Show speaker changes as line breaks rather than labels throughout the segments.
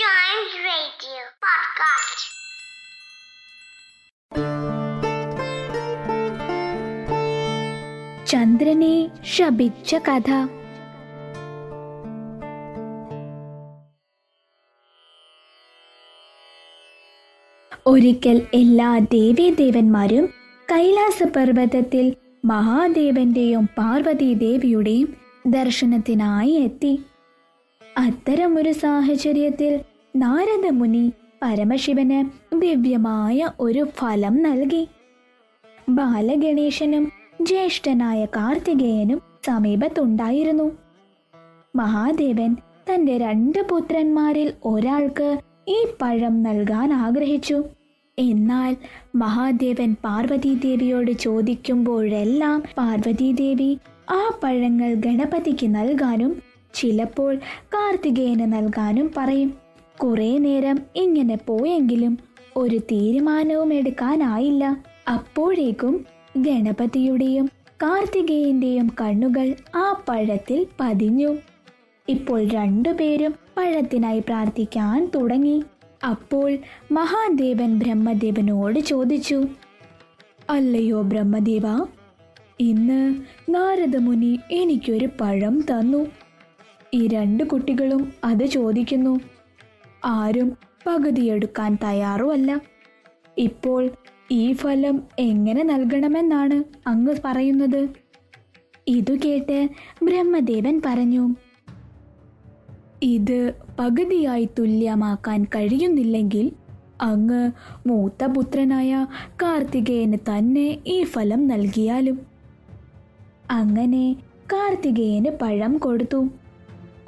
Giant Radio Podcast.
ചന്ദ്രനെ ശപിച്ച കഥ ഒരിക്കൽ എല്ലാ ദേവീദേവന്മാരും കൈലാസ പർവതത്തിൽ മഹാദേവന്റെയും പാർവതി ദേവിയുടെയും ദർശനത്തിനായി എത്തി അത്തരമൊരു സാഹചര്യത്തിൽ നാരദമുനി പരമശിവന് ദിവ്യമായ ഒരു ഫലം നൽകി. ബാലഗണേശനും ജ്യേഷ്ഠനായ കാർത്തികേയനും സമീപത്തുണ്ടായിരുന്നു. മഹാദേവൻ തന്റെ രണ്ട് പുത്രന്മാരിൽ ഒരാൾക്ക് ഈ പഴം നൽകാൻ ആഗ്രഹിച്ചു. എന്നാൽ മഹാദേവൻ പാർവതീദേവിയോട് ചോദിക്കുമ്പോഴെല്ലാം പാർവതീദേവി ആ പഴങ്ങൾ ഗണപതിക്ക് നൽകാനും ചിലപ്പോൾ കാർത്തികേയന് നൽകാനും പറയും. കുറെ നേരം ഇങ്ങനെ പോയെങ്കിലും ഒരു തീരുമാനവും എടുക്കാനായില്ല. അപ്പോഴേക്കും ഗണപതിയുടെയും കാർത്തികേയന്റെയും കണ്ണുകൾ ആ പഴത്തിൽ പതിഞ്ഞു. ഇപ്പോൾ രണ്ടുപേരും പഴത്തിനായി പ്രാർത്ഥിക്കാൻ തുടങ്ങി. അപ്പോൾ മഹാദേവൻ ബ്രഹ്മദേവനോട് ചോദിച്ചു അല്ലയോ ബ്രഹ്മദേവ ഇന്ന് നാരദമുനി എനിക്കൊരു പഴം തന്നു. ഈ രണ്ട് കുട്ടികളും അത് ചോദിക്കുന്നു. ആരും പകുതിയെടുക്കാൻ തയ്യാറുമല്ല. ഇപ്പോൾ ഈ ഫലം എങ്ങനെ നൽകണമെന്നാണ് അങ്ങ് പറയുന്നത്. ഇതു കേട്ട് ബ്രഹ്മദേവൻ പറഞ്ഞു ഇത് പകുതിയായി തുല്യമാക്കാൻ കഴിയുന്നില്ലെങ്കിൽ അങ്ങ് മൂത്ത പുത്രനായ കാർത്തികേയന് തന്നെ ഈ ഫലം നൽകിയാലും. അങ്ങനെ കാർത്തികേയന് പഴം കൊടുത്തു.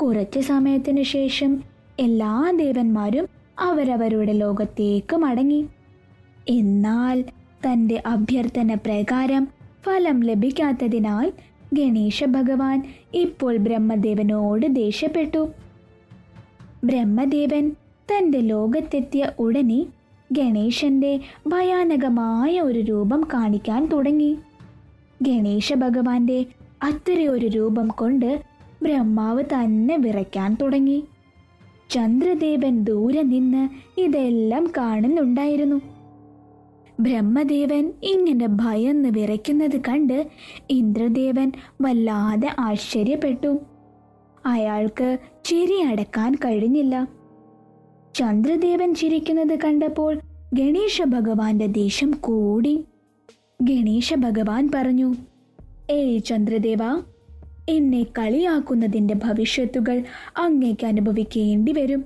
കുറച്ച് സമയത്തിന് ശേഷം എല്ലാ ദേവന്മാരും അവരവരുടെ ലോകത്തേക്ക് മടങ്ങി. എന്നാൽ തന്റെ അഭ്യർത്ഥന പ്രകാരം ഫലം ലഭിക്കാത്തതിനാൽ ഗണേശ ഭഗവാൻ ഇപ്പോൾ ബ്രഹ്മദേവനോട് ദേഷ്യപ്പെട്ടു. ബ്രഹ്മദേവൻ തന്റെ ലോകത്തെത്തിയ ഉടനെ ഗണേശന്റെ ഭയാനകമായ ഒരു രൂപം കാണിക്കാൻ തുടങ്ങി. ഗണേശ ഭഗവാന്റെ അത്തരയൊരു രൂപം കൊണ്ട് ബ്രഹ്മാവ് തന്നെ വിറയ്ക്കാൻ തുടങ്ങി. ചന്ദ്രദേവൻ ദൂരെ നിന്ന് ഇതെല്ലാം കാണുന്നുണ്ടായിരുന്നു. ബ്രഹ്മദേവൻ ഇങ്ങനെ ഭയന്ന് വിറയ്ക്കുന്നത് കണ്ട് ഇന്ദ്രദേവൻ വല്ലാതെ ആശ്ചര്യപ്പെട്ടു. അയാൾക്ക് ചിരി അടക്കാൻ കഴിഞ്ഞില്ല. ചന്ദ്രദേവൻ ചിരിക്കുന്നത് കണ്ടപ്പോൾ ഗണേശ ഭഗവാന്റെ ദേഷ്യം കൂടി. ഗണേശ ഭഗവാൻ പറഞ്ഞു ഏയ് ചന്ദ്രദേവ എന്നെ കളിയാക്കുന്നതിന്റെ ഭവിഷ്യത്തുകൾ അങ്ങേക്ക് അനുഭവിക്കേണ്ടി വരും.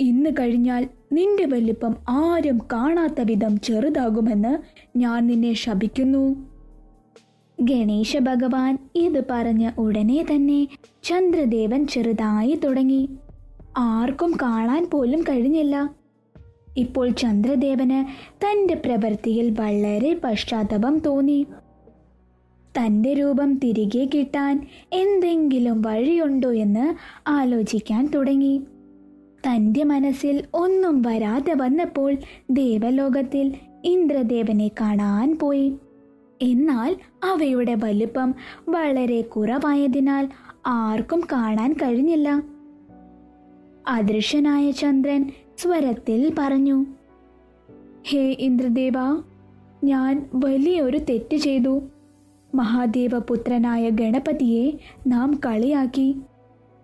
ഇന്ന് കഴിഞ്ഞാൽ നിന്റെ വലിപ്പം ആരും കാണാത്ത വിധം ചെറുതാകുമെന്ന് ഞാൻ നിന്നെ ശപിക്കുന്നു. ഗണേശ ഭഗവാൻ ഇത് പറഞ്ഞ ഉടനെ തന്നെ ചന്ദ്രദേവൻ ചെറുതായി തുടങ്ങി. ആർക്കും കാണാൻ പോലും കഴിഞ്ഞില്ല. ഇപ്പോൾ ചന്ദ്രദേവന് തന്റെ പ്രവൃത്തിയിൽ വളരെ പശ്ചാത്തപം തോന്നി. തന്റെ രൂപം തിരികെ കിട്ടാൻ എന്തെങ്കിലും വഴിയുണ്ടോ എന്ന് ആലോചിക്കാൻ തുടങ്ങി. തന്റെ മനസ്സിൽ ഒന്നും വരാതെ വന്നപ്പോൾ ദേവലോകത്തിൽ ഇന്ദ്രദേവനെ കാണാൻ പോയി. എന്നാൽ അവയുടെ വലുപ്പം വളരെ കുറവായതിനാൽ ആർക്കും കാണാൻ കഴിഞ്ഞില്ല. അദൃശ്യനായ ചന്ദ്രൻ സ്വരത്തിൽ പറഞ്ഞു ഹേ ഇന്ദ്രദേവ ഞാൻ വലിയൊരു തെറ്റ് ചെയ്തു. മഹാദേവപുത്രനായ ഗണപതിയെ നാം കളിയാക്കി.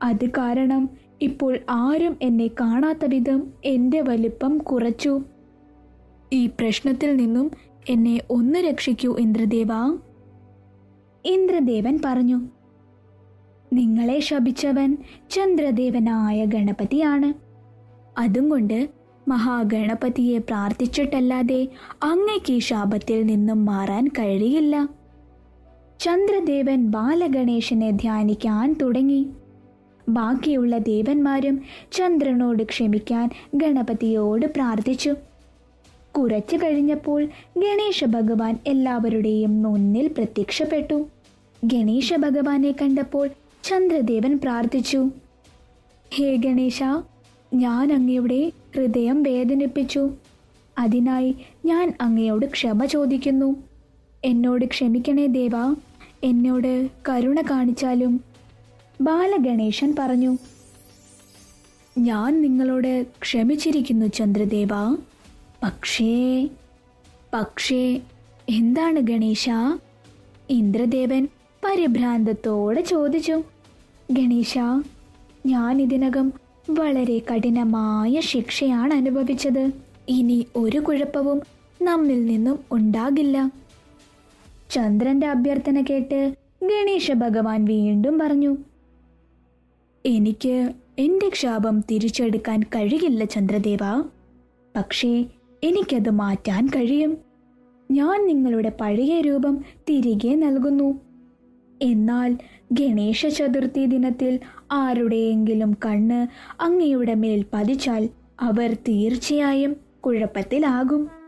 അത് കാരണം ഇപ്പോൾ ആരും എന്നെ കാണാത്ത വിധം എന്റെ വലിപ്പം കുറച്ചു. ഈ പ്രശ്നത്തിൽ നിന്നും എന്നെ ഒന്ന് രക്ഷിക്കൂ ഇന്ദ്രദേവ. ഇന്ദ്രദേവൻ പറഞ്ഞു നിങ്ങളെ ശപിച്ചവൻ ചന്ദ്രദേവനായ ഗണപതിയാണ്. അതും കൊണ്ട് മഹാഗണപതിയെ പ്രാർത്ഥിച്ചിട്ടല്ലാതെ അങ്ങയ്ക്ക് ഈ ശാപത്തിൽ നിന്നും മാറാൻ കഴിയില്ല. ചന്ദ്രദേവൻ ബാലഗണേശനെ ധ്യാനിക്കാൻ തുടങ്ങി. ബാക്കിയുള്ള ദേവന്മാരും ചന്ദ്രനോട് ക്ഷമിക്കാൻ ഗണപതിയോട് പ്രാർത്ഥിച്ചു. കുറച്ചു കഴിഞ്ഞപ്പോൾ ഗണേശ ഭഗവാൻ എല്ലാവരുടെയും മുന്നിൽ പ്രത്യക്ഷപ്പെട്ടു. ഗണേശ ഭഗവാനെ കണ്ടപ്പോൾ ചന്ദ്രദേവൻ പ്രാർത്ഥിച്ചു. ഹേ ഗണേശ ഞാൻ അങ്ങയുടെ ഹൃദയം വേദനിപ്പിച്ചു. അതിനായി ഞാൻ അങ്ങയോട് ക്ഷമ ചോദിക്കുന്നു. എന്നോട് ക്ഷമിക്കണേ ദേവ. എന്നോട് കരുണ കാണിച്ചാലും ബാലഗണേശൻ പറഞ്ഞു ഞാൻ നിങ്ങളോട് ക്ഷമിച്ചിരിക്കുന്നു ചന്ദ്രദേവ. പക്ഷേ പക്ഷേ എന്താണ് ഗണേശ? ഇന്ദ്രദേവൻ പരിഭ്രാന്തത്തോടെ ചോദിച്ചു ഗണേശ ഞാൻ ഇതിനകം വളരെ കഠിനമായ ശിക്ഷയാണ് അനുഭവിച്ചത്. ഇനി ഒരു കുഴപ്പവും നമ്മിൽ നിന്നും ഉണ്ടാകില്ല. ചന്ദ്രന്റെ അഭ്യർത്ഥന കേട്ട് ഗണേശ ഭഗവാൻ വീണ്ടും പറഞ്ഞു എനിക്ക് എന്റെ ക്ഷാപം തിരിച്ചെടുക്കാൻ കഴിയില്ല ചന്ദ്രദേവ. പക്ഷേ എനിക്കത് മാറ്റാൻ കഴിയും. ഞാൻ നിങ്ങളുടെ പഴയ രൂപം തിരികെ നൽകുന്നു. എന്നാൽ ഗണേശ ചതുർത്ഥി ദിനത്തിൽ ആരുടെയെങ്കിലും കണ്ണ് അങ്ങയുടെ മേൽ പതിച്ചാൽ അവർ തീർച്ചയായും കുഴപ്പത്തിലാകും.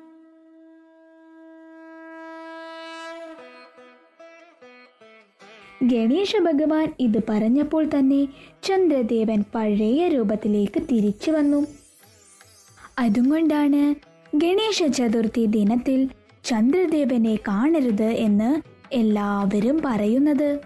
ഗണേശ ഭഗവാൻ ഇത് പറഞ്ഞപ്പോൾ തന്നെ ചന്ദ്രദേവൻ പഴയ രൂപത്തിലേക്ക് തിരിച്ചു വന്നു. അതുകൊണ്ടാണ് ഗണേശ ചതുർത്ഥി ദിനത്തിൽ ചന്ദ്രദേവനെ കാണരുത് എന്ന് എല്ലാവരും പറയുന്നത്.